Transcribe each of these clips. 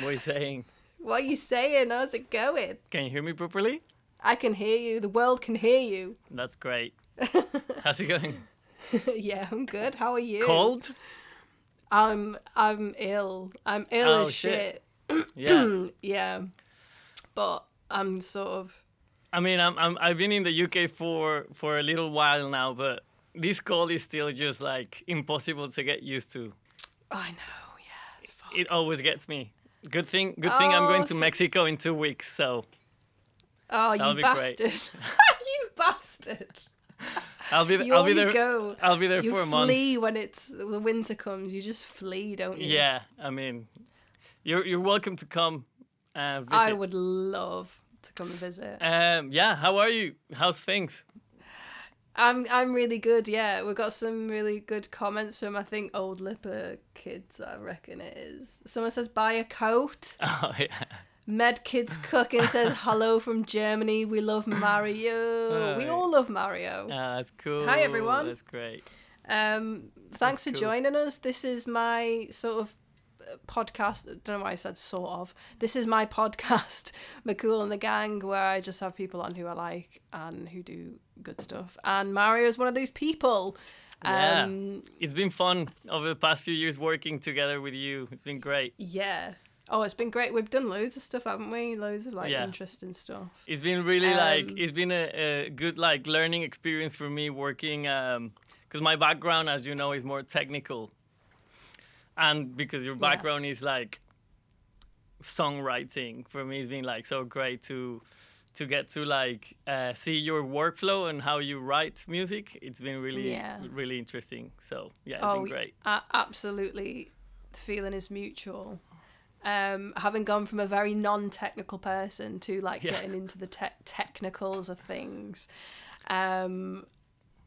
What are you saying? What are you saying? How's it going? Can you hear me properly? I can hear you. The world can hear you. That's great. How's it going? yeah, I'm good. How are you? Cold? I'm I'm ill. I'm ill Oh, as shit. shit. Yeah. Yeah. But I'm sort of I mean, I'm, I'm I've been in the UK for for a little while now, but this cold is still just like impossible to get used to. I know, yeah. Fuck. It always gets me. Good thing, good thing I'm going Oh, to so- Mexico in two weeks. So Oh, you bastard. you bastard. I'll be there. You, I'll be there. go. I'll be there You for a month. You flee when it's the winter comes. You just flee, don't you? Yeah, I mean, you're you're welcome to come. Uh, visit. I would love to come and visit. Um, yeah, how are you? How's things? I'm I'm really good. Yeah, we've got some really good comments from I think old LIPA kids. I reckon it is. Someone says buy a coat. Oh yeah. Med Kids Cooking says hello from Germany. We love Mario. we all love Mario. Ah, that's cool. Hi, everyone. That's great. Um, thanks for cool. joining us. This is my sort of podcast. I don't know why I said sort of. This is my podcast, McCool and the Gang, where I just have people on who I like and who do good stuff. And Mario is one of those people. Yeah. Um, It's been fun over the past few years working together with you. It's been great. yeah. Oh, it's been great. We've done loads of stuff, haven't we? Loads of like Yeah. interesting stuff. It's been really like Um, it's been a, a good like learning experience for me working um because my background, as you know, is more technical, and because your Yeah. background is like songwriting, for me, it's been like so great to to get to like uh, see your workflow and how you write music. It's been really Yeah. really interesting. So yeah, it's oh, been great. a- absolutely. The feeling is mutual. Um, having gone from a very non-technical person to like Yeah. getting into the te- technicals of things, um,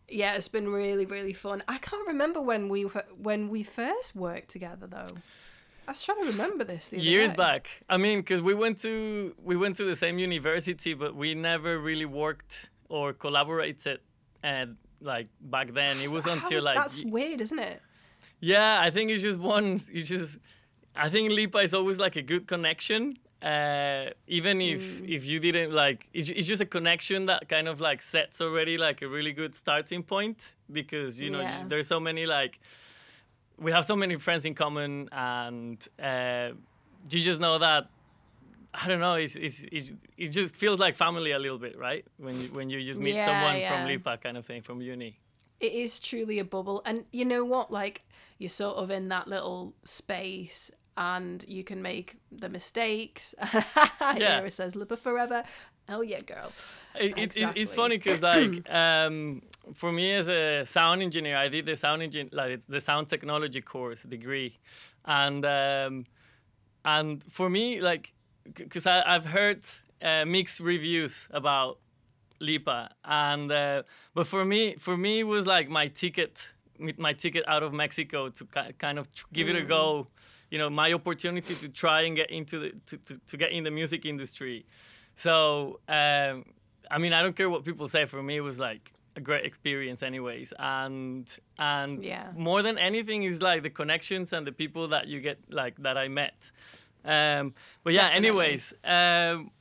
yeah, it's been really really fun. I can't remember when we when we first worked together though. I was trying to remember this the other years day. back i mean because we went to we went to the same university but we never really worked or collaborated and like back then it was How until is- like that's y- weird, isn't it? yeah i think it's just one it's just i think lipa is always like a good connection uh even if Mm. if you didn't like it's, it's just a connection that kind of like sets already like a really good starting point because you know Yeah. there's so many like we have so many friends in common and uh, you just know that I don't know. It's, it's, it's, it just feels like family a little bit, right? When you, when you just meet Yeah, someone yeah. from Lipa, kind of thing, from uni. it is truly a bubble and you know what like you're sort of in that little space and you can make the mistakes. Yeah. Ira says LIPA forever. Oh yeah girl. It, it, it's- it's funny because like um, for me as a sound engineer, I did the sound engine like it's the sound technology course degree, and um, and for me like because I've heard uh, mixed reviews about Lipa, and uh, but for me for me it was like my ticket my ticket out of Mexico to ki- kind of tr- give it a go. You know, my opportunity to try and get into the to, to, to get in the music industry. So um, I mean, I don't care what people say. For me, it was like a great experience, anyways. And and Yeah. more than anything is like the connections and the people that you get like that I met. Um, but yeah, Definitely. anyways, um,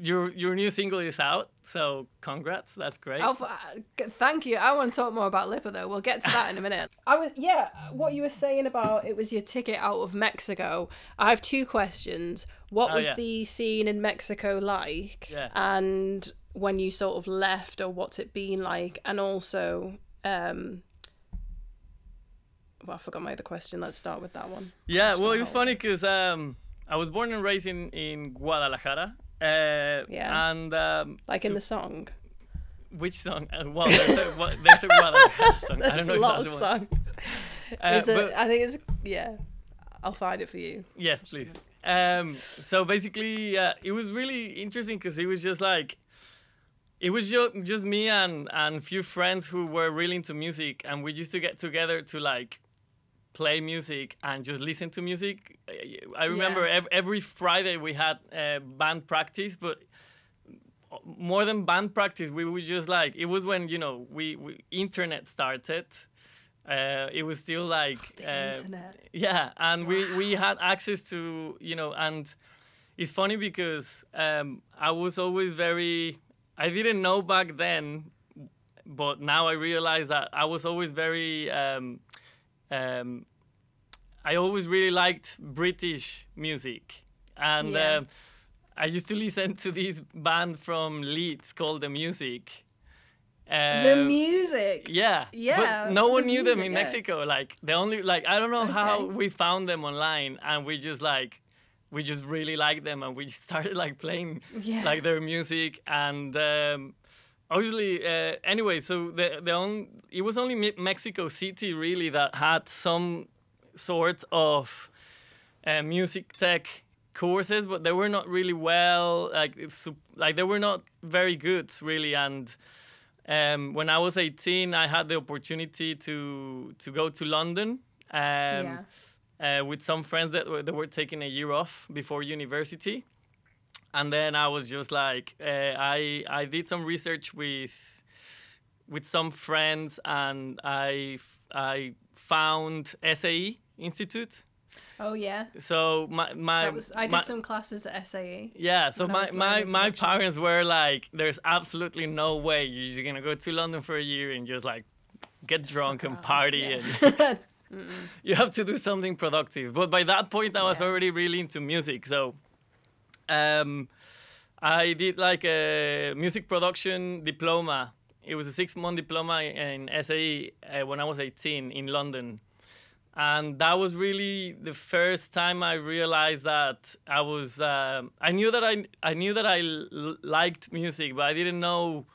your your new single is out, so congrats. That's great. oh f- uh, g- thank you I want to talk more about LIPA though we'll get to that in a minute I was yeah what you were saying about it was your ticket out of Mexico I have two questions what Oh, was yeah. the scene in Mexico like Yeah. and when you sort of left or what's it been like and also um well, I forgot my other question. Let's start with that one. Yeah, well, it was funny because um, I was born and raised in, in Guadalajara. Uh, Yeah. And um, Like in so- the song. which song? Uh, well, there's a, what, there's a Guadalajara song. I don't know a if lot that's of songs. Uh, but- I think it's yeah. I'll find it for you. Yes, please. Um, so basically, uh, it was really interesting because it was just like, it was just, just me and and few friends who were really into music, and we used to get together to like play music and just listen to music. I remember Yeah. ev- every Friday we had uh, band practice, but more than band practice, we would just like it was when you know we, we internet started Uh, it was still like The uh, internet. yeah, and we we had access to you know, and it's funny because um, I was always very. I didn't know back then, but now I realize that I was always very. Um, um, I always really liked British music, and Yeah. um, I used to listen to this band from Leeds called The Music. the Um, music. yeah. Yeah, But no one the knew them in yeah. Mexico. Like the only like I don't know how we found them online and we just like we just really liked them and we started like playing Yeah. like their music and um obviously uh, anyway so the the on, it was only Mexico City really that had some sort of uh, music tech courses but they were not really well like it's, like they were not very good really and um, when I was 18, I had the opportunity to to go to London um, Yeah. uh, with some friends that were, that were taking a year off before university, and then I was just like, uh, I I did some research with with some friends, and I I found SAE Institute. Oh yeah. So my my That was I did my- some classes at SAE. yeah, so my, my, my parents were like, there's absolutely no way you're just gonna go to London for a year and just like get drunk and party yeah. and you have to do something productive. But by that point, I was Yeah. already really into music. So um, I did like a music production diploma. It was a six month diploma in SAE uh, when I was 18 in London. And that was really the first time I realized that I was. Um, I knew that I I knew that I l- liked music, but I didn't know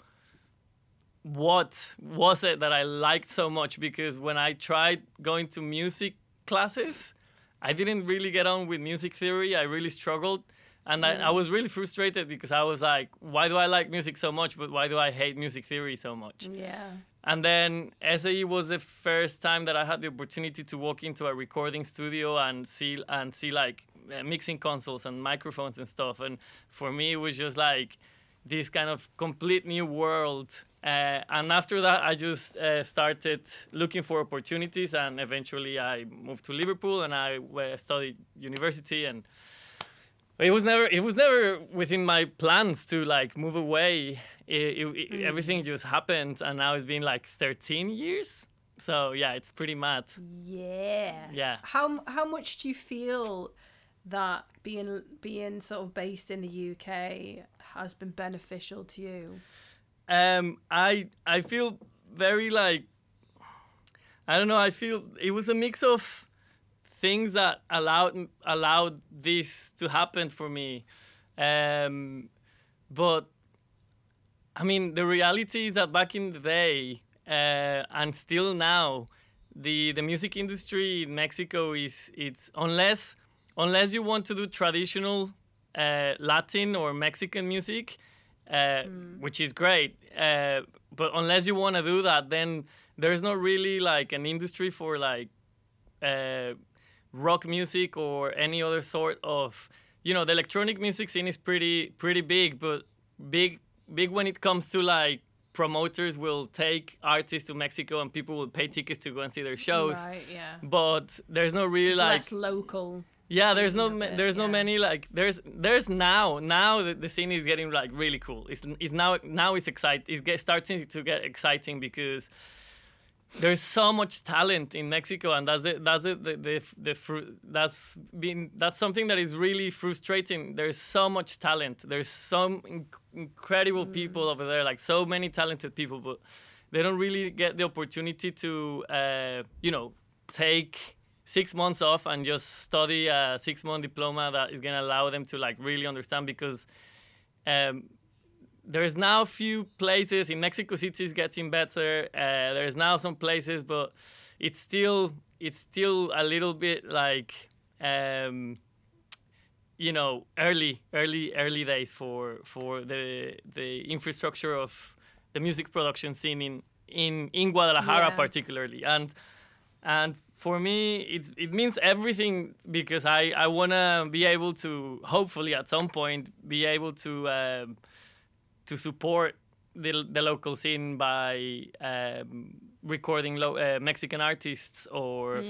what was it that I liked so much because when I tried going to music classes, I didn't really get on with music theory. I really struggled. And I, I was really frustrated because I was like, why do I like music so much, but why do I hate music theory so much? yeah. And then SAE was the first time that I had the opportunity to walk into a recording studio and see and see like uh, mixing consoles and microphones and stuff. And for me, it was just like this kind of complete new world. Uh, and after that, I just uh, started looking for opportunities, and eventually I moved to Liverpool and I uh, studied university and it was never it was never within my plans to like move away it, it, it- everything just happened and now it's been like 13 years so yeah it's pretty mad Yeah. Yeah. How how much do you feel that being being sort of based in the UK has been beneficial to you? um i i feel very like i don't know i feel it was a mix of things that allowed allowed this to happen for me um but i mean the reality is that back in the day uh, and still now the the music industry in mexico is it's unless unless you want to do traditional uh, latin or mexican music uh, which is great. Uh, but unless you want to do that, then there's not really like an industry for like uh, rock music or any other sort of you know the electronic music scene is pretty pretty big, but big big when it comes to like promoters will take artists to Mexico and people will pay tickets to go and see their shows. Right. Yeah. But there's no really It's like less local. yeah, there's no ma- it, there's no many like there's there's now now the, the scene is getting like really cool. It's it's now now it's exciting. It's get, starting to get exciting because there's so much talent in Mexico, and that's it. That's it. The the, the fru- that's been that's something that is really frustrating. There's so much talent. There's some inc- incredible Mm. people over there, like so many talented people, but they don't really get the opportunity to, uh, you know, take six months off and just study a six month diploma that is gonna allow them to like really understand because um, there's now a few places in Mexico City is getting better. Uh, there's now some places, but it's still it's still a little bit like um, you know early early early days for for the the infrastructure of the music production scene in in in Guadalajara Yeah. particularly and and for me it's it means everything because I I want to be able to hopefully at some point be able to um, to support the, the local scene by um, recording lo- uh, Mexican artists or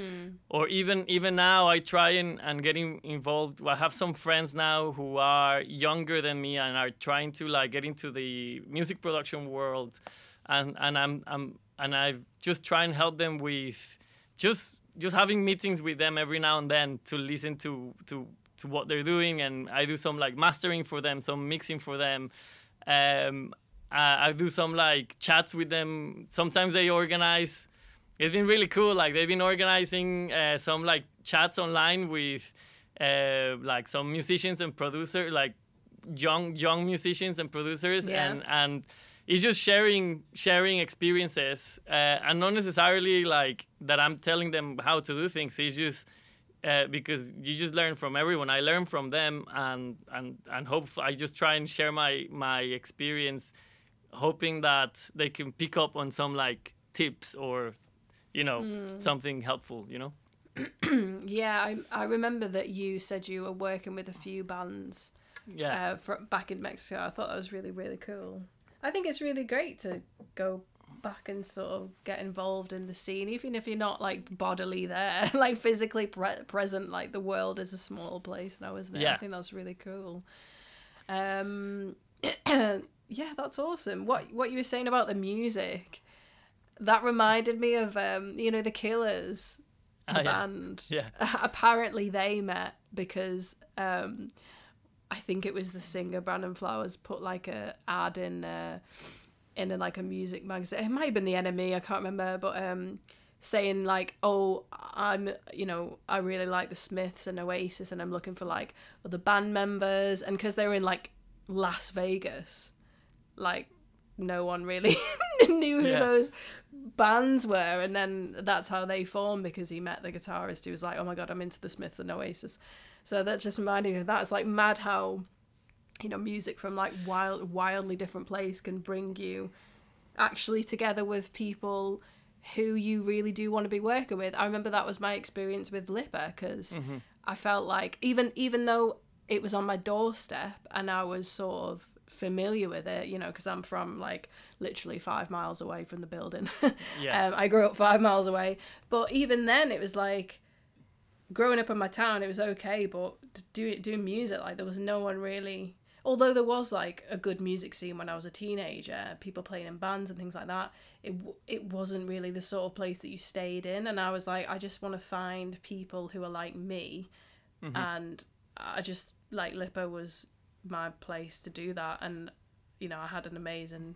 or even even now I try and, and getting involved. I have some friends now who are younger than me and are trying to like get into the music production world, and and I'm I'm and I just try and help them with just just having meetings with them every now and then to listen to to to what they're doing and I do some like mastering for them, some mixing for them. Um, I, I do some like chats with them. Sometimes they organize. It's been really cool. Like they've been organizing uh, some like chats online with uh, like some musicians and producers, like young young musicians and producers, Yeah. and and it's just sharing sharing experiences uh, and not necessarily like that I'm telling them how to do things. It's just uh, because you just learn from everyone. I learn from them, and and and hope I just try and share my my experience, hoping that they can pick up on some like tips or, you know, something helpful. You know. Yeah, I, I remember that you said you were working with a few bands Yeah. uh, fr back in Mexico. I thought that was really, really cool. I think it's really great to go back and sort of get involved in the scene, even if you're not like bodily there, like physically pre- present. Like the world is a small place now, isn't it? Yeah. I Yeah. think that's really cool. Um, yeah, that's awesome. What what you were saying about the music, that reminded me of um, you know, the Killers, the Ah, yeah. band Yeah. apparently they met because um I think it was the singer Brandon Flowers put like a ad in uh in a, like a music magazine. It might have been the NME, I can't remember, but um saying like, "Oh, I'm, you know, I really like the Smiths and Oasis and I'm looking for like other band members and cuz they were in like Las Vegas, like no one really knew who Yeah. those bands were and then that's how they formed because he met the guitarist who was like oh my god i'm into the smiths and oasis so that just reminded me of that it's like mad how you know music from like wild wildly different place can bring you actually together with people who you really do want to be working with. I remember that was my experience with LIPA because i felt like even even though it was on my doorstep and i was sort of familiar with it you know because i'm from like literally five miles away from the building. Yeah. um, i grew up five miles away. But even then it was like growing up in my town it was okay but do doing music like there was no one really although there was like a good music scene when I was a teenager, people playing in bands and things like that, it it wasn't really the sort of place that you stayed in. And I was like, I just want to find people who are like me, and I just like LIPA was my place to do that. And you know, I had an amazing,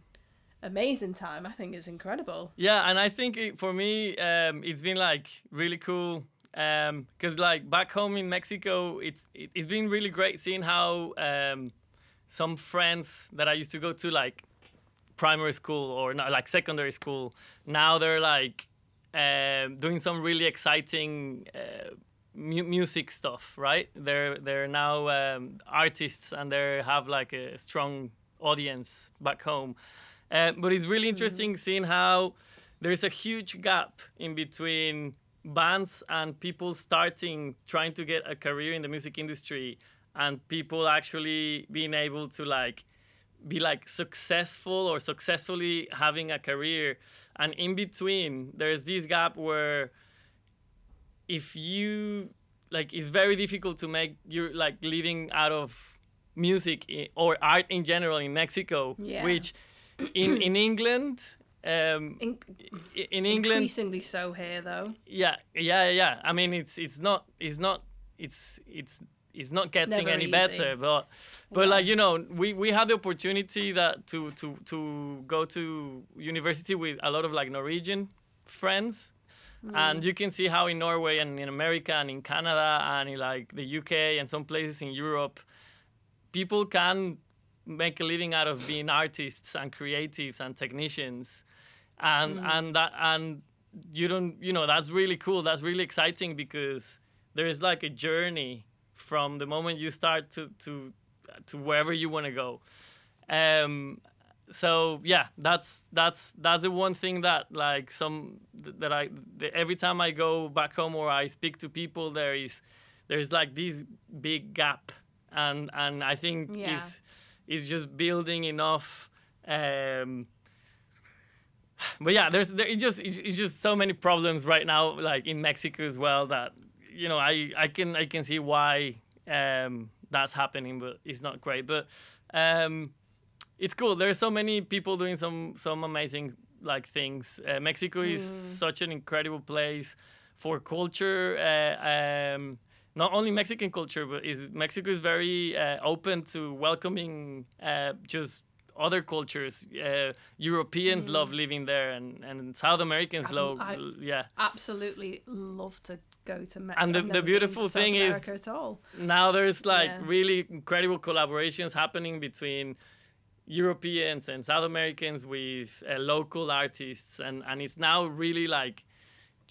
amazing time. I think it's incredible. Yeah, and I think it, for me, um, it's been like really cool because like back home in Mexico, it's it, it's been really great seeing how um, some friends that I used to go to like primary school or not like secondary school now they're like um, doing some really exciting uh, mu- music stuff right? They're they're now um, artists and they have like a strong audience back home. Uh, but it's really interesting seeing how there's a huge gap in between bands and people starting trying to get a career in the music industry and people actually being able to like be like successful or successfully having a career and in between there's this gap where if you like it's very difficult to make your like living out of music or art in general in Mexico Yeah. which in in England um In- in England increasingly so here, though. yeah yeah yeah i mean it's it's not it's not it's it's it's not getting never any easy. better but but Yeah. like you know we we had the opportunity that to to to go to university with a lot of like norwegian friends Mm. and you can see how in norway and in america and in canada and in like the uk and some places in europe people can make a living out of being artists and creatives and technicians and and that and you don't you know that's really cool that's really exciting because there is like a journey from the moment you start to to to wherever you want to go um so yeah that's that's that's the one thing that like some that i that every time i go back home or i speak to people there is there's like this big gap and and i think Yeah. it's it's just building enough Um, but yeah, there's there it's just it's just so many problems right now, like in Mexico as well. That you know, I I can I can see why um, that's happening, but it's not great. But um, it's cool. There's so many people doing some some amazing like things. Uh, Mexico is such an incredible place for culture. Uh, um, not only Mexican culture, but is Mexico is very uh, open to welcoming uh, just other cultures. Uh, Europeans love living there, and, and South Americans I- love I- yeah. Absolutely love to go to Mexico. And the- the beautiful thing is- now there's like Yeah. really incredible collaborations happening between Europeans and South Americans with uh, local artists, and and it's now really like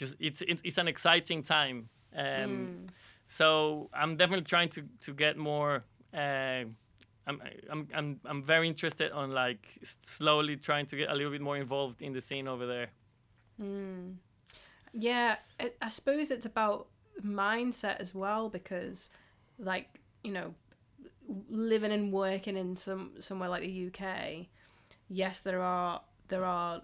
just it's it's, it's an exciting time. Um, So I'm definitely trying to to get more. Uh, I'm, I'm I'm I'm very interested on like slowly trying to get a little bit more involved in the scene over there. Yeah, it, I suppose it's about mindset as well because, like you know, living and working in some somewhere like the UK, yes, there are there are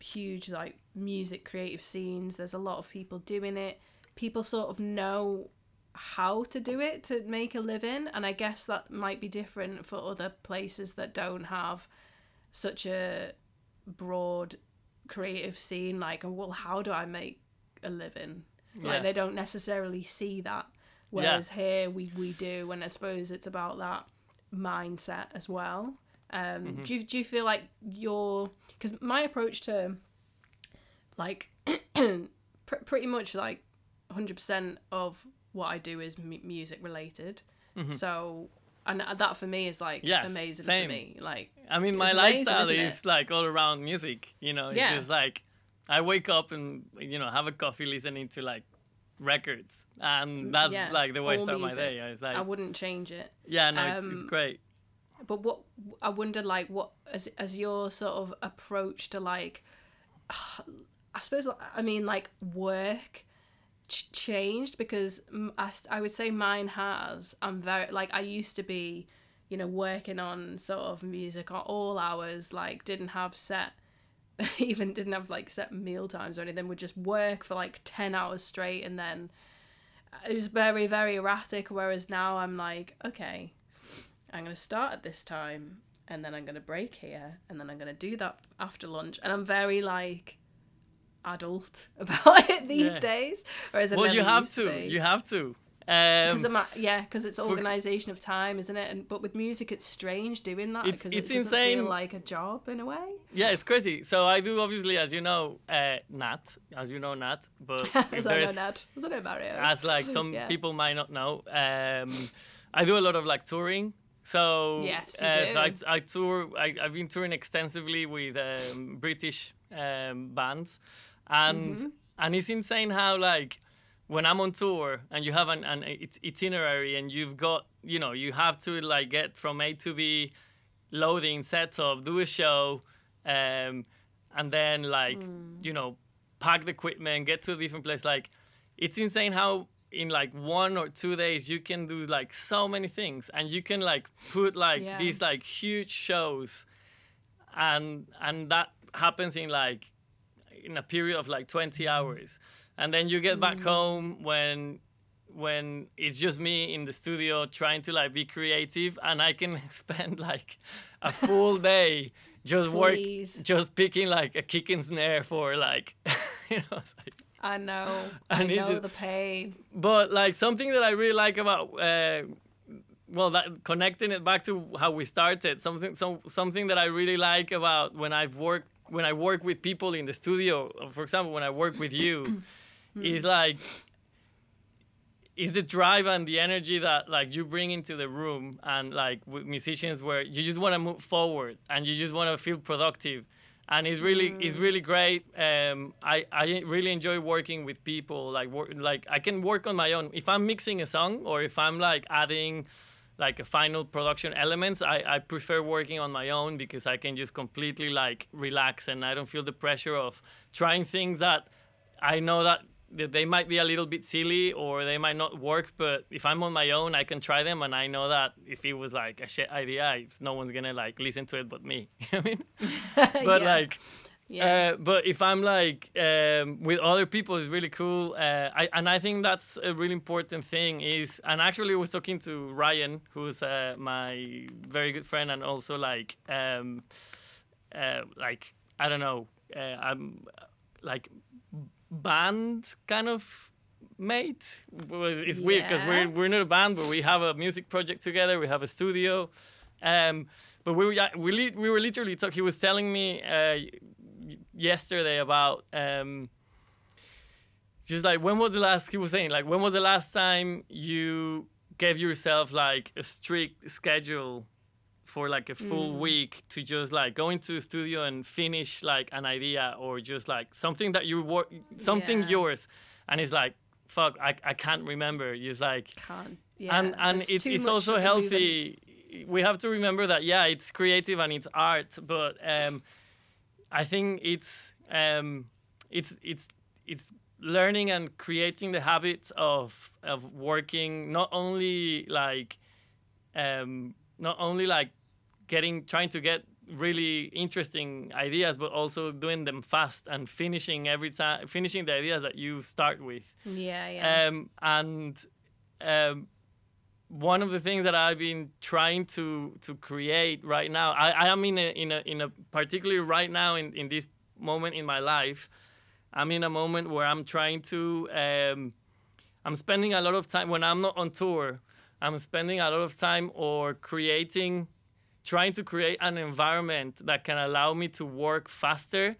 huge like music creative scenes. There's a lot of people doing it. People sort of know how to do it to make a living, and I guess that might be different for other places that don't have such a broad creative scene like well how do i make a living. Yeah. like they don't necessarily see that. Whereas here we we do and i suppose it's about that mindset as well. Um do, you, do you feel like your because my approach to like pr- pretty much like 100% of what i do is mu- music related. So and that for me is like Yes, amazing same. for me. Like I mean, my amazing, lifestyle is like all around music. You know, it's just like I wake up and you know have a coffee listening to like records, and that's yeah, like the way I start music. my day. It's like, i wouldn't change it yeah, no, it's, it's um, great. But what I wonder, like, what as as your sort of approach to like, I suppose I mean like work ch- changed because I, I would say mine has. I'm very like I used to be, you know, working on sort of music at all hours. Like didn't have set, even didn't have like set meal times or anything. Would just work for like ten hours straight and then. It was very very erratic. Whereas now I'm like, okay, I'm going to start at this time and then I'm going to break here and then I'm going to do that after lunch. And I'm very like adult about it these Yeah. days. Whereas I Well, you have used to. You have to. Because Um, I'm yeah, because it's organization of time, isn't it? And but with music, it's strange doing that because it's it doesn't insane. feel like a job in a way. yeah, it's crazy. So I do obviously, as you know, uh, Nat, as you know, Nat, but As I know, Ned. As I know, Mario. as like some Yeah. people might not know, um, I do a lot of like touring. So Yes, you uh, so I, I tour I, i've been touring extensively with um, British um, bands, and Mm-hmm. and it's insane how like when I'm on tour and you have an, an itinerary and you've got you know you have to like get from A to B, loading, set up, do a show, um, and then like Mm. you know pack the equipment, get to a different place. Like it's insane how in like one or two days you can do like so many things and you can like put like Yeah. these like huge shows and and that happens in like in a period of like 20 hours and then you get back home when when it's just me in the studio trying to like be creative and i can spend like a full day just work just picking like a kick and snare for like you know like, I know. I know just- the pain. but like something that I really like about uh, well that connecting it back to how we started something some something that I really like about when I've worked when I work with people in the studio for example when I work with you is like is the drive and the energy that like you bring into the room and like with musicians where you just want to move forward and you just want to feel productive. And it's really it's really great. Um, I, I really enjoy working with people like wor- like I can work on my own. If I'm mixing a song or if I'm like adding like a final production elements I, I prefer working on my own because I can just completely like relax and I don't feel the pressure of trying things that I know that that they might be a little bit silly or they might not work. But if I'm on my own, I can try them, and I know that if it was like a shit idea, no one's gonna like listen to it but me. I mean, but Yeah. like. Yeah. Uh, but if I'm like um, with other people, it's really cool. Uh, I, and I think that's a really important thing. Is and actually I was talking to Ryan, who's uh, my very good friend, and also like um, uh, like I don't know, uh, I'm like band kind of mate. It's weird because we're we're not a band, but we have a music project together. We have a studio. Um, but we were we, we were literally talking. He was telling me uh, yesterday about um, just like when was the last he was saying like when was the last time you gave yourself like a strict schedule for like a full week to just like go into the studio and finish like an idea or just like something that you work something Yeah. yours and it's like fuck I, I can't remember just like Can't. Yeah. and and there's it's it's also that can move in- healthy we have to remember that yeah it's creative and it's art but um i think it's um it's it's it's learning and creating the habits of of working not only like um not only like getting trying to get really interesting ideas but also doing them fast and finishing every time finishing the ideas that you start with Yeah, yeah. um, and um, one of the things that I've been trying to to create right now, I, I am in a in a in a particularly right now in, in this moment in my life, I'm in a moment where I'm trying to um, I'm spending a lot of time when I'm not on tour. I'm spending a lot of time or creating, trying to create an environment that can allow me to work faster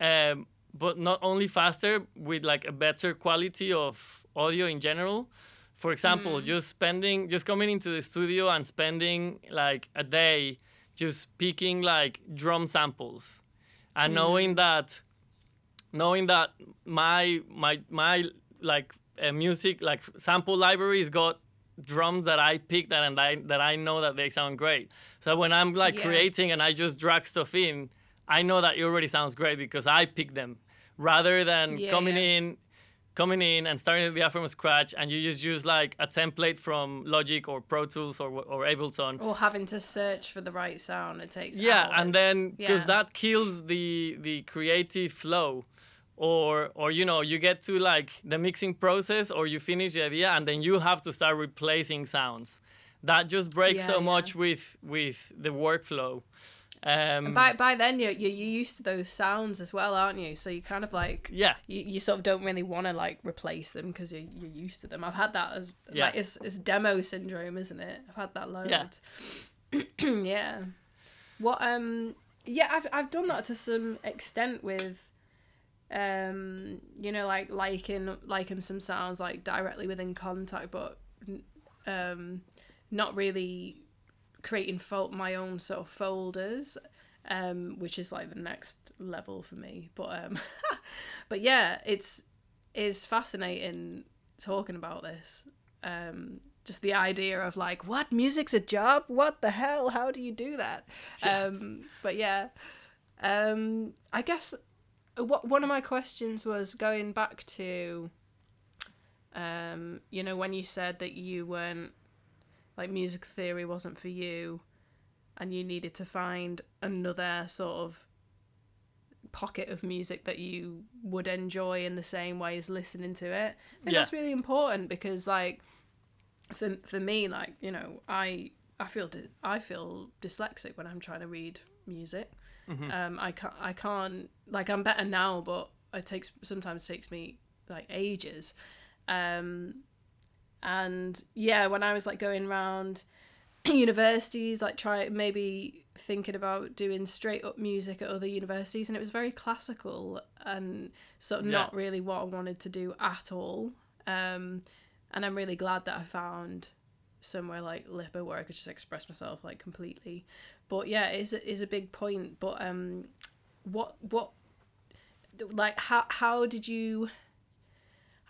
um, but not only faster with like a better quality of audio in general. For example just spending just coming into the studio and spending like a day just picking like drum samples and knowing that knowing that my my my like uh, music like sample libraries got drums that I picked and I that I know that they sound great. So when I'm like Yeah. creating and I just drag stuff in, I know that it already sounds great because I picked them, rather than Yeah, coming yeah. in, coming in and starting the from scratch and you just use like a template from Logic or Pro Tools or or Ableton or having to search for the right sound. It takes. yeah and then because Yeah. that kills the the creative flow or or you know you get to like the mixing process or you finish the idea and then you have to start replacing sounds that just breaks Yeah, so yeah. much with with the workflow um By by then you're you're you're used to those sounds as well, aren't you? So you kind of like yeah you, you sort of don't really want to like replace them because you're, you're used to them. I've had that as Yeah. like it's, it's demo syndrome, isn't it? I've had that loads. Yeah. yeah. What um yeah, I've I've done that to some extent with um you know like liking liking some sounds like directly within Kontakt but um not really creating fol- my own sort of folders um which is like the next level for me. But um but yeah it's is fascinating talking about this. Um just the idea of like what? Music's a job? What the hell? How do you do that? Um but yeah. Um i guess what one of my questions was going back to um you know when you said that you weren't like music theory wasn't for you and you needed to find another sort of pocket of music that you would enjoy in the same way as listening to it. I think Yeah. that's really important because like for for me like, you know, I I feel I feel dyslexic when I'm trying to read music. Um I can't I can't like I'm better now but it takes sometimes takes me like ages. Um and yeah, when I was like going around universities, like try maybe thinking about doing straight up music at other universities, and it was very classical and sort of Yeah. not really what I wanted to do at all. Um, and I'm really glad that I found somewhere like LIPA where I could just express myself like completely. But yeah, it is a, is a big point. But um, what what like how how did you?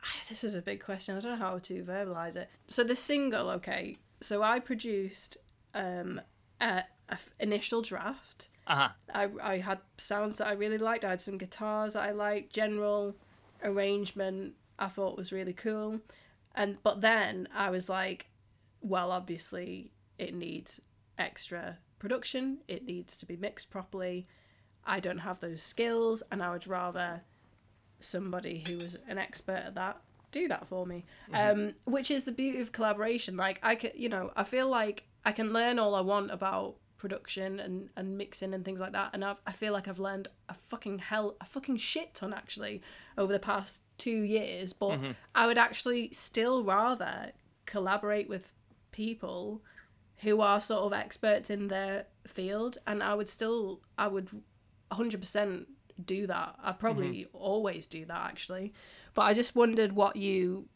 This is a big question. I don't know how to verbalize it. So the single, okay. So I produced um, a, a f- initial draft. uh-huh I, I had sounds that I really liked. I had some guitars that I liked, general arrangement I thought was really cool. And but then I was like, well, obviously it needs extra production. It needs to be mixed properly. I don't have those skills, and I would rather somebody who was an expert at that do that for me. Um, which is the beauty of collaboration. Like I could, you know, I feel like I can learn all I want about production and, and mixing and things like that and I've, I feel like I've learned a fucking hell a fucking shit ton actually over the past two years but I would actually still rather collaborate with people who are sort of experts in their field and I would still I would 100% do that I probably always do that actually but I just wondered what you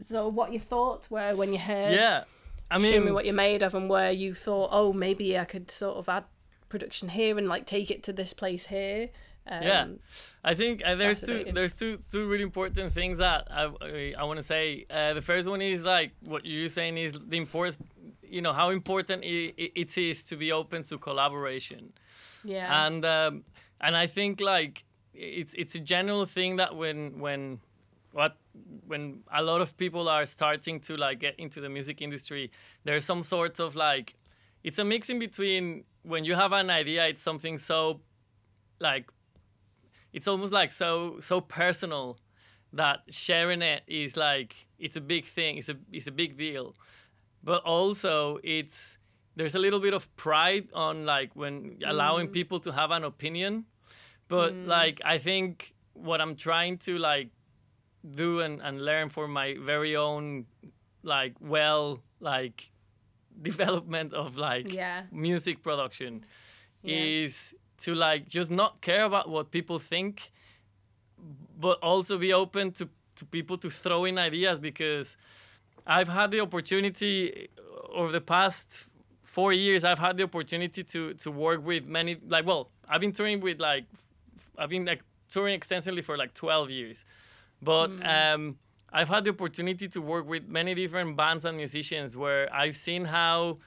so what your thoughts were when you heard Yeah, I show me mean, what you're made of and where you thought, oh, maybe I could sort of add production here and like take it to this place here. Um, yeah. I think uh, there's two there's two two really important things that I I, I want to say. Uh, the first one is like what you're saying is the importance, you know, how important it, it is to be open to collaboration. yeah, and um, and I think like it's it's a general thing that when when what when a lot of people are starting to like get into the music industry, there's some sort of like it's a mix in between when you have an idea, it's something so like it's almost like so so personal that sharing it is like it's a big thing it's a it's a big deal but also it's there's a little bit of pride on like when allowing mm. people to have an opinion but mm. like i think what i'm trying to like do and, and learn for my very own like well like development of like Yeah. music production Yeah. is to like just not care about what people think but also be open to, to people to throw in ideas because I've had the opportunity over the past four years I've had the opportunity to to work with many like well I've been touring with like I've been like touring extensively for like 12 years. But um I've had the opportunity to work with many different bands and musicians where I've seen how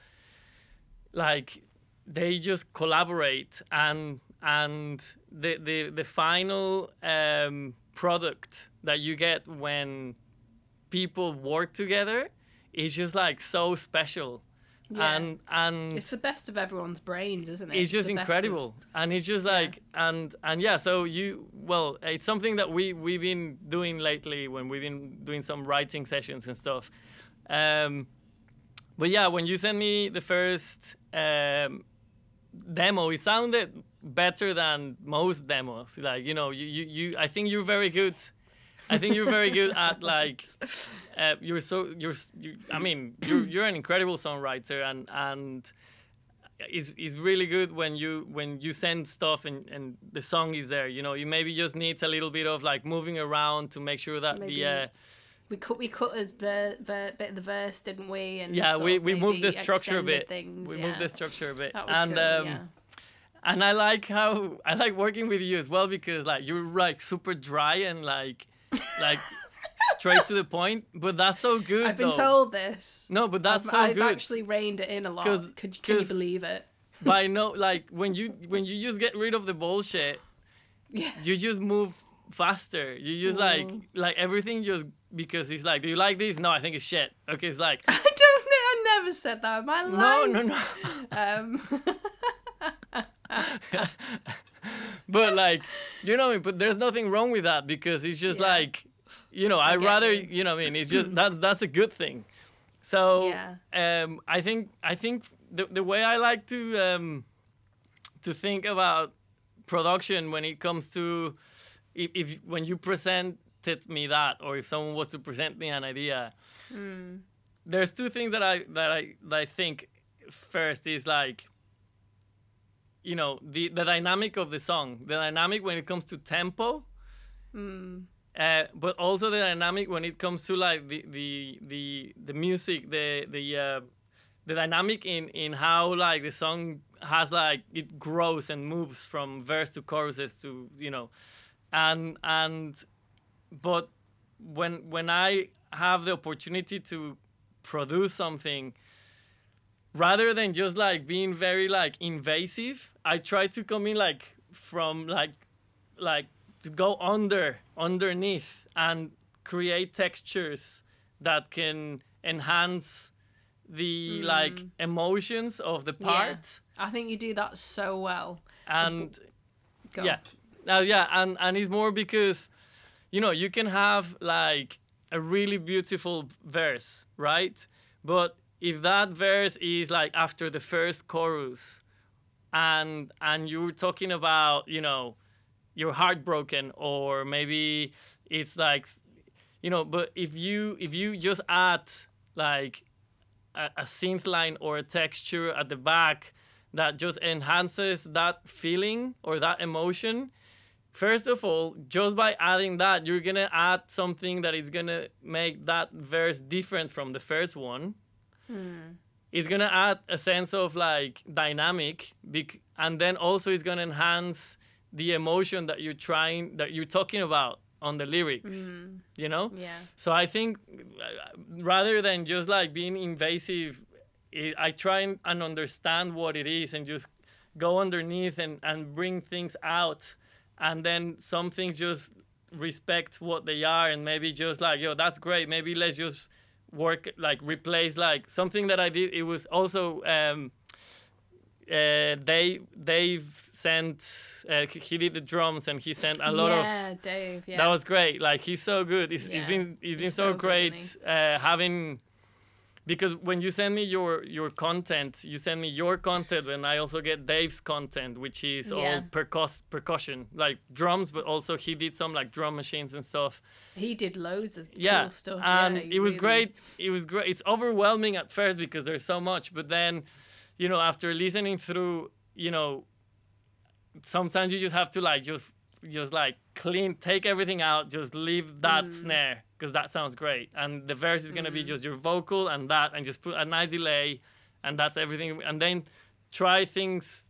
like they just collaborate and and the the, the final um, product that you get when people work together is just like so special. Yeah. and and it's the best of everyone's brains, isn't it? it's just the best of- incredible. And it's just like and and yeah so you well it's something that we we've been doing lately when we've been doing some writing sessions and stuff. Um but yeah when you sent me the first um demo it sounded better than most demos. Like you know you you, you i think you're very good I think you're very good at like uh, you're so you're you, I mean you're you're an incredible songwriter and and it's, it's really good when you when you send stuff and, and the song is there you know you maybe just needs a little bit of like moving around to make sure that Maybe the uh, we cut we cut a ver, ver, bit of the verse, didn't we? And yeah we, we moved the structure a bit Things, we yeah. moved the structure a bit That was and cool, um, yeah. and I like how I like working with you as well because like you're like super dry and like like straight to the point but that's so good I've been though. told this. no but that's I've, so I've good actually reined it in a lot. Could, you can you believe it? by no like when you when you just get rid of the bullshit Yeah. you just move faster you just like Mm. like everything just because he's like do you like this no i think it's shit okay it's like I don't know. I never said that in my no life. no no Um, but like you know what I mean? but there's nothing wrong with that because it's just Yeah. like you know i rather you. you know what i mean it's just that's that's a good thing so Yeah. um i think i think the, the way i like to um to think about production when it comes to if, if when you presented me that or if someone was to present me an idea there's two things that i that i that i think first is like you know the the dynamic of the song the dynamic when it comes to tempo uh, but also the dynamic when it comes to like the the the, the music the the uh, the dynamic in in how like the song has like it grows and moves from verse to choruses to you know and and but when when i have the opportunity to produce something rather than just like being very like invasive i try to come in like from like like to go under underneath and create textures that can enhance the like emotions of the Yeah. part I think you do that so well. and Go. yeah uh, yeah and and it's more because you know you can have like a really beautiful verse right but if that verse is like after the first chorus and and you're talking about you know you're heartbroken or maybe it's like you know but if you if you just add like a, a synth line or a texture at the back that just enhances that feeling or that emotion first of all just by adding that you're gonna add something that is gonna make that verse different from the first one it's gonna add a sense of like dynamic bec- and then also it's gonna enhance the emotion that you're trying that you're talking about on the lyrics you know Yeah. so I think uh, rather than just like being invasive, i I try and, and understand what it is and just go underneath and, and bring things out. And then some things just respect what they are and maybe just like, yo, that's great. Maybe let's just work, like replace like something that I did. It was also, um, uh, they, Dave sent, uh, he- did the drums and he sent a lot of yeah, Dave. Yeah. that was great. Like he's so good. He's, he's Yeah. been he's been He's so, so great isn't uh, having because when you send me your your content, you send me your content, and I also get Dave's content, which is all Yeah. percuss percussion, like drums, but also he did some like drum machines and stuff. he did loads of Yeah, cool stuff. and yeah, it was really- great. It was great. It's overwhelming at first because there's so much, but then, you know, after listening through, you know, sometimes you just have to like just just like clean, take everything out, just leave that Mm. snare because that sounds great, and the verse is gonna be just your vocal and that, and just put a nice delay, and that's everything, and then try things,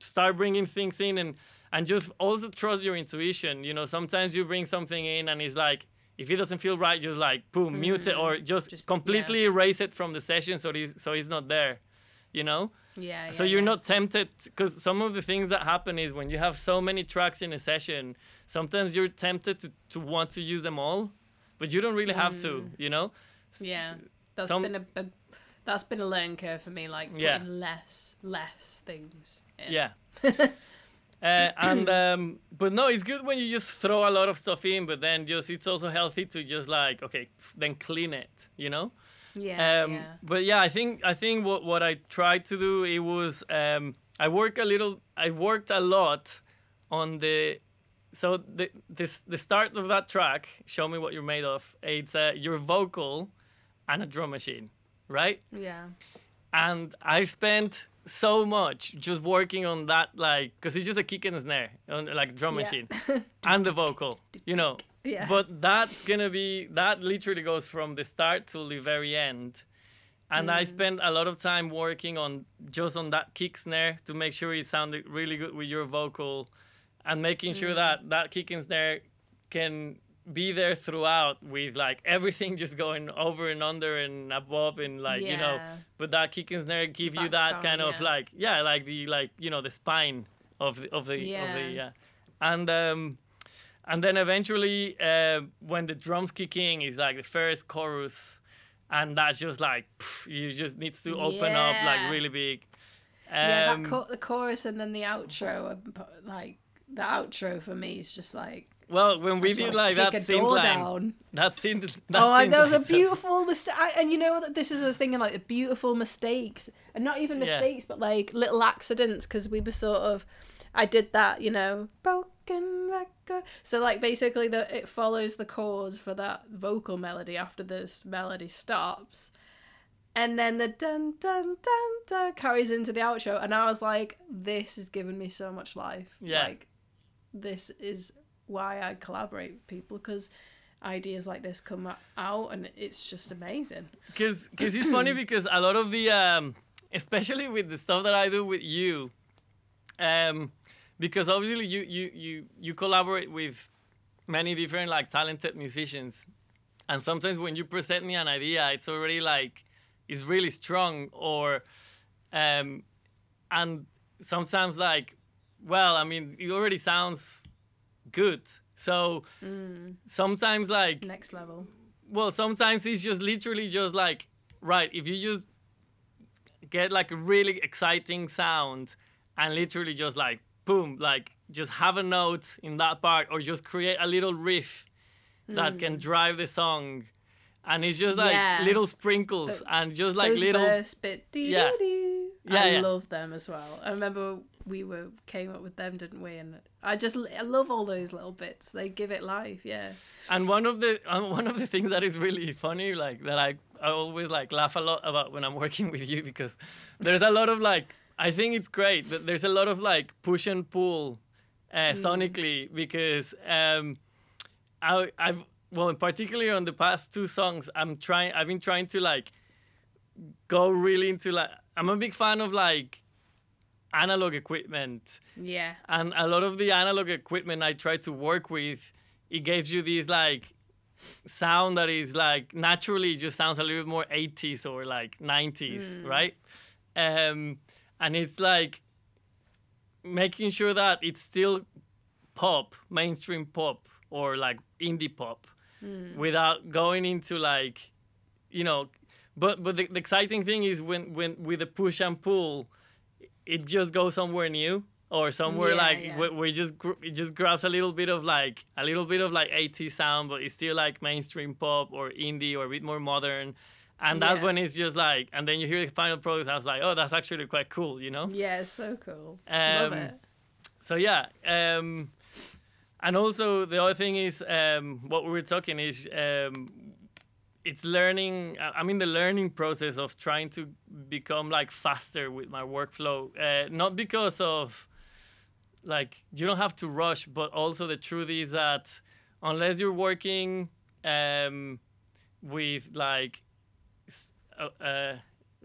start bringing things in, and and just also trust your intuition. You know, sometimes you bring something in and it's like. If it doesn't feel right, just like boom, mute it or just, Mm. Just- completely erase it from the session so it's so it's not there, you know. Yeah. So yeah, you're yeah. not tempted because some of the things that happen is when you have so many tracks in a session, sometimes you're tempted to, to want to use them all, but you don't really have to, Mm. you know? Yeah. That's some- been a big. That's been a learning curve for me. Like Yeah. less, less things. in. Yeah. uh, and um, but no, it's good when you just throw a lot of stuff in, but then just it's also healthy to just like okay, then clean it, you know? Yeah. um, yeah. But yeah, I think I think what what I tried to do it was um, I work a little. I worked a lot on the. So the this the start of that track, show me what you're made of. It's uh, your vocal, and a drum machine, right? Yeah. And I spent so much just working on that, like, because it's just a kick and a snare, on like drum Yeah. machine, and the vocal, you know. Yeah. But that's gonna be that literally goes from the start to the very end. And I spent a lot of time working on just on that kick snare to make sure it sounded really good with your vocal and making sure that that kick and snare can be there throughout with like everything just going over and under and above and like you know but that kick and snare Just give you that backbone, kind of like yeah like the like you know the spine of the of the of the Yeah. yeah. And um and then eventually uh, when the drums kick in is like the first chorus and that's just like pff, you just needs to open up like really big. Yeah. Um, That co- the chorus and then the outro, and like the outro for me is just like. well when we I just did wanna like that synth down. that synth that oh, I, synth that was a line is so- beautiful mistake. And you know that this is was thinking like the beautiful mistakes, and not even Yeah. mistakes, but like little accidents because we were sort of. I did that, you know, broken record. So like basically, the it follows the chords for that vocal melody after this melody stops, and then the dun dun dun dun carries into the outro, and I was like, this has given me so much life. Yeah. Like, this is why I collaborate with people because ideas like this come out and it's just amazing. because it's funny because a lot of the um especially with the stuff that I do with you um because obviously you you you you collaborate with many different like talented musicians and sometimes when you present me an idea it's already like it's really strong or um and sometimes like well I mean it already sounds good. So mm. sometimes like Next level. well, sometimes it's just literally just like right. If you just get like a really exciting sound and literally just like boom, like just have a note in that part or just create a little riff that can mm. drive the song. And it's just like Yeah. little sprinkles and just like little verse bit. Doo, Yeah. doo, doo. Yeah, I yeah. love them as well. I remember we were came up with them, didn't we? And I just I love all those little bits. They give it life. Yeah. And one of the uh, one of the things that is really funny, like that I I always like laugh a lot about when I'm working with you because there's a lot of like I think it's great that there's a lot of like push and pull uh, sonically because um I I've well particularly on the past two songs I'm trying I've been trying to like go really into like I'm a big fan of like analog equipment Yeah. and a lot of the analog equipment I try to work with, it gives you this like sound that is like naturally just sounds a little bit more 80s or like 90s, right? Um, and it's like making sure that it's still pop, mainstream pop or like indie pop without going into like, you know, but but the, the exciting thing is when when with the push and pull, it just goes somewhere new or somewhere Yeah, like yeah. where, where it just gr- it just grabs a little bit of like a little bit of like 80 sound but it's still like mainstream pop or indie or a bit more modern and that's Yeah. when it's just like and then you hear the final product I was like oh that's actually quite cool you know Yeah. It's so cool. love Um, it. so yeah um and also the other thing is um what we were talking is um it's learning i'm in the learning process of trying to become like faster with my workflow uh, not because of like you don't have to rush but also the truth is that unless you're working um with like uh, uh,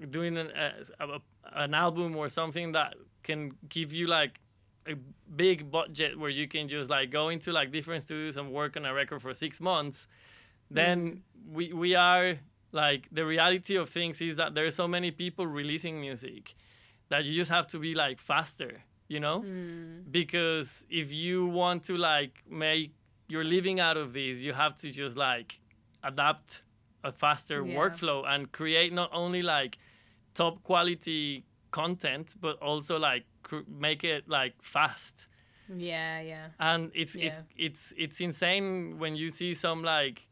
doing an, uh, an album or something that can give you like a big budget where you can just like go into like different studios and work on a record for six months then mm. we we are like the reality of things is that there are so many people releasing music that you just have to be like faster you know mm. because if you want to like make your living out of this you have to just like adapt a faster Yeah. workflow and create not only like top quality content but also like cr- make it like fast Yeah. Yeah. and it's it's it's it's insane when you see some like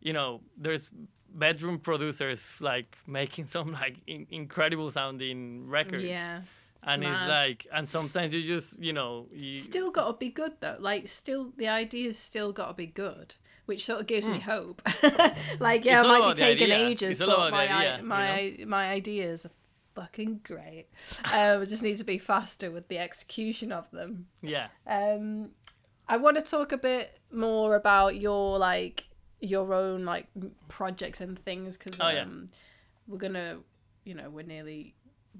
you know there's bedroom producers like making some like in- incredible sounding records Yeah. and it's like and sometimes you just you know you Still got to be good though. Like, still the idea's still got to be good, which sort of gives me hope. like, yeah, Hmm. It's it might be taking idea. ages, It's but my idea, i you my my ideas are fucking great. um, I just need to be faster with the execution of them. yeah Um, I want to talk a bit more about your like your own like projects and things because Oh, yeah. um, we're gonna, you know, we're nearly.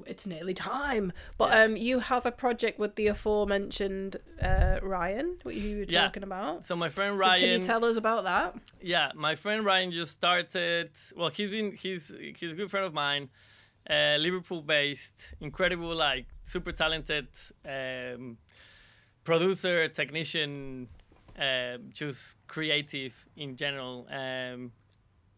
It's nearly time, but Yeah. um, you have a project with the aforementioned uh, Ryan, what you were Yeah. talking about. so my friend Ryan, So can you tell us about that? yeah, my friend Ryan just started. Well, he's been he's he's a good friend of mine, uh, Liverpool based, incredible, like super talented um, producer, technician, uh, just creative in general. Um,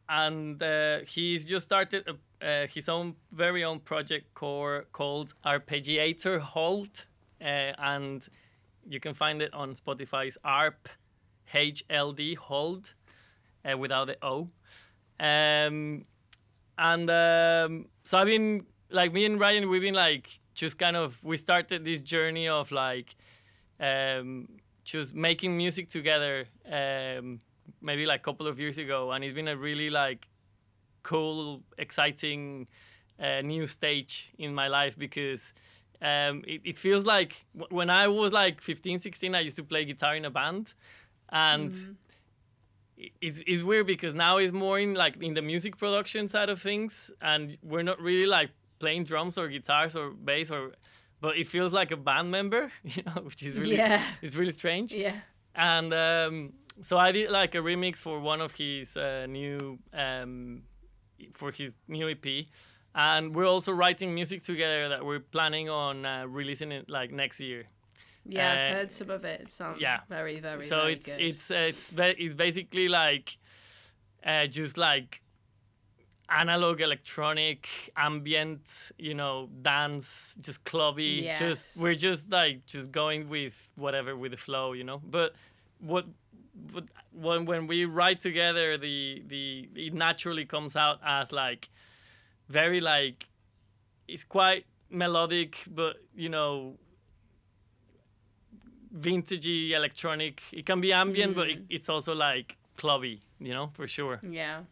and uh, he's just started a, uh, his own very own project core called Arpeggiator Hold, uh, and you can find it on Spotify's ARP HLD Hold uh, without the O. Um, and um, so I've been like me and Ryan, we've been like just kind of we started this journey of like um, just making music together um, maybe like a couple of years ago, and it's been a really like cool, exciting uh, new stage in my life because um, it, it feels like w- when I was like 15, 16, I used to play guitar in a band, and i- it's, it's weird because now it's more in like in the music production side of things, and we're not really like playing drums or guitars or bass or, but it feels like a band member, you know, which is really Yeah. it's really strange Yeah. and um, so I did like a remix for one of his uh, new um, for his new EP, and we're also writing music together that we're planning on uh, releasing it like next year. Yeah, I've Uh, heard some of it. It sounds yeah. very, very, so very it's good. it's uh, it's ba- it's basically like uh, just like analog electronic ambient you know dance just clubby just we're just like just going with whatever with the flow you know? But what but when when we write together the the it naturally comes out as like very like it's quite melodic but you know vintagey electronic. It can be ambient but it, mm. it's also like clubby you know for sure. Yeah.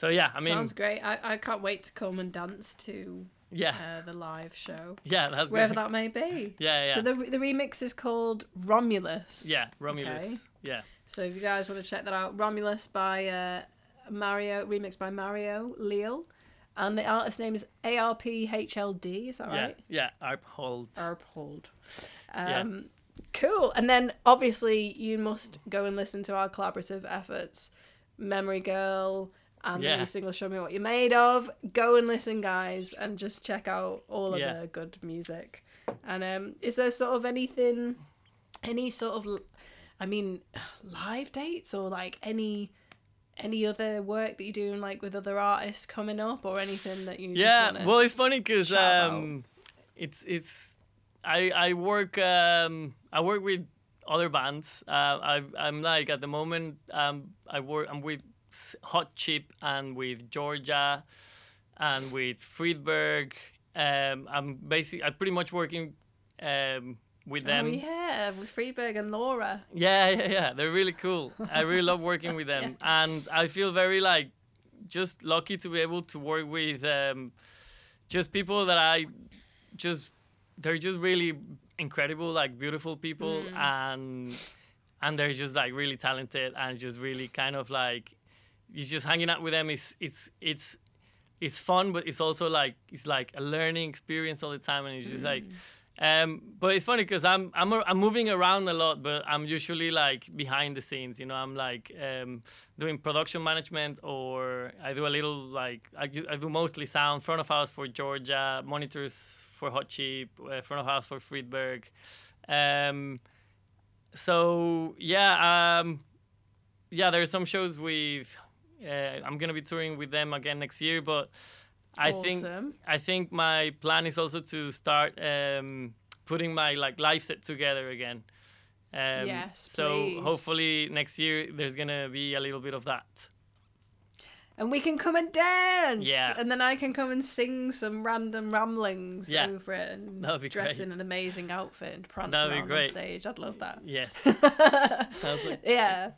So yeah i mean Sounds great. I, I can't wait to come and dance to yeah uh, the live show, yeah that's wherever that may be. yeah yeah So the the remix is called Romulus. yeah romulus Okay. yeah So if you guys want to check that out, Romulus by uh, Mario, remixed by Mario Leal, and the artist name is ARPHLD. Is that right? yeah arphold Arphold. Yeah. Um, Cool. And then obviously you must go and listen to our collaborative efforts, Memory Girl. And the new single "Show Me What You're Made Of." Go and listen, guys, and just check out all of Yeah. the good music. And um, is there sort of anything, any sort of, I mean, live dates or like any, any other work that you're doing like with other artists coming up or anything that you yeah well it's funny because um it's it's i i work um i work with other bands uh i i'm like at the moment um i work i'm with hot chip and with georgia and with friedberg um i'm basically i'm pretty much working um with them Oh yeah, with Friedberg and Laura. yeah, yeah, yeah. They're really cool. I really love working with them, and I feel very like just lucky to be able to work with um, just people that I just they're just really incredible, like beautiful people, and and they're just like really talented and just really kind of like it's just hanging out with them is it's it's it's fun, but it's also like it's like a learning experience all the time, and it's just like. Um, but it's funny because I'm I'm I'm moving around a lot, but I'm usually like behind the scenes. You know, I'm like um, doing production management, or I do a little like I, I do mostly sound, front of house for Georgia, monitors for Hot Chip, uh, front of house for Friedberg. Um, so yeah, um, yeah, there are some shows with. Uh, I'm gonna be touring with them again next year, but I think I think my plan is also to start um, putting my like live set together again. Um, Yes, So please. hopefully next year there's gonna be a little bit of that. And we can come and dance. Yeah. And then I can come and sing some random ramblings Yeah. over it and That'd be dress great. in an amazing outfit and prance That'd around on stage. I'd love that. Yes. Like yeah.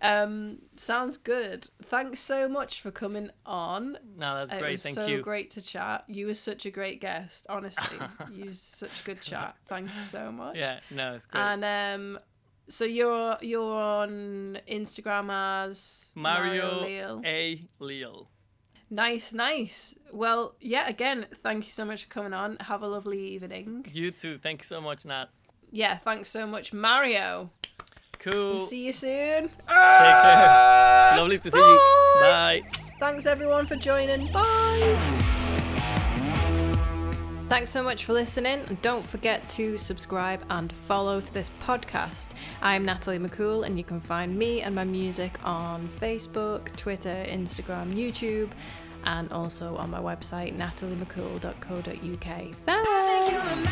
Um, sounds good. Thanks so much for coming on. no, that's it great. was Thank so you. great to chat. You were such a great guest, honestly. you such a good chat. Thank you so much. Yeah, no, it's great. And um, so you're you're on Instagram as Mario Leal. A. Leal. Nice, nice. Well, yeah. Again, thank you so much for coming on. Have a lovely evening. You too. Thank you so much, Nat. Yeah, thanks so much, Mario. Cool. See you soon. Take care. Ah! Lovely to see you. Bye. Bye. Thanks everyone for joining. Bye. Thanks so much for listening, and don't forget to subscribe and follow to this podcast. I'm Natalie McCool, and you can find me and my music on Facebook, Twitter, Instagram, YouTube, and also on my website, nataliemccool.co.uk. Thanks!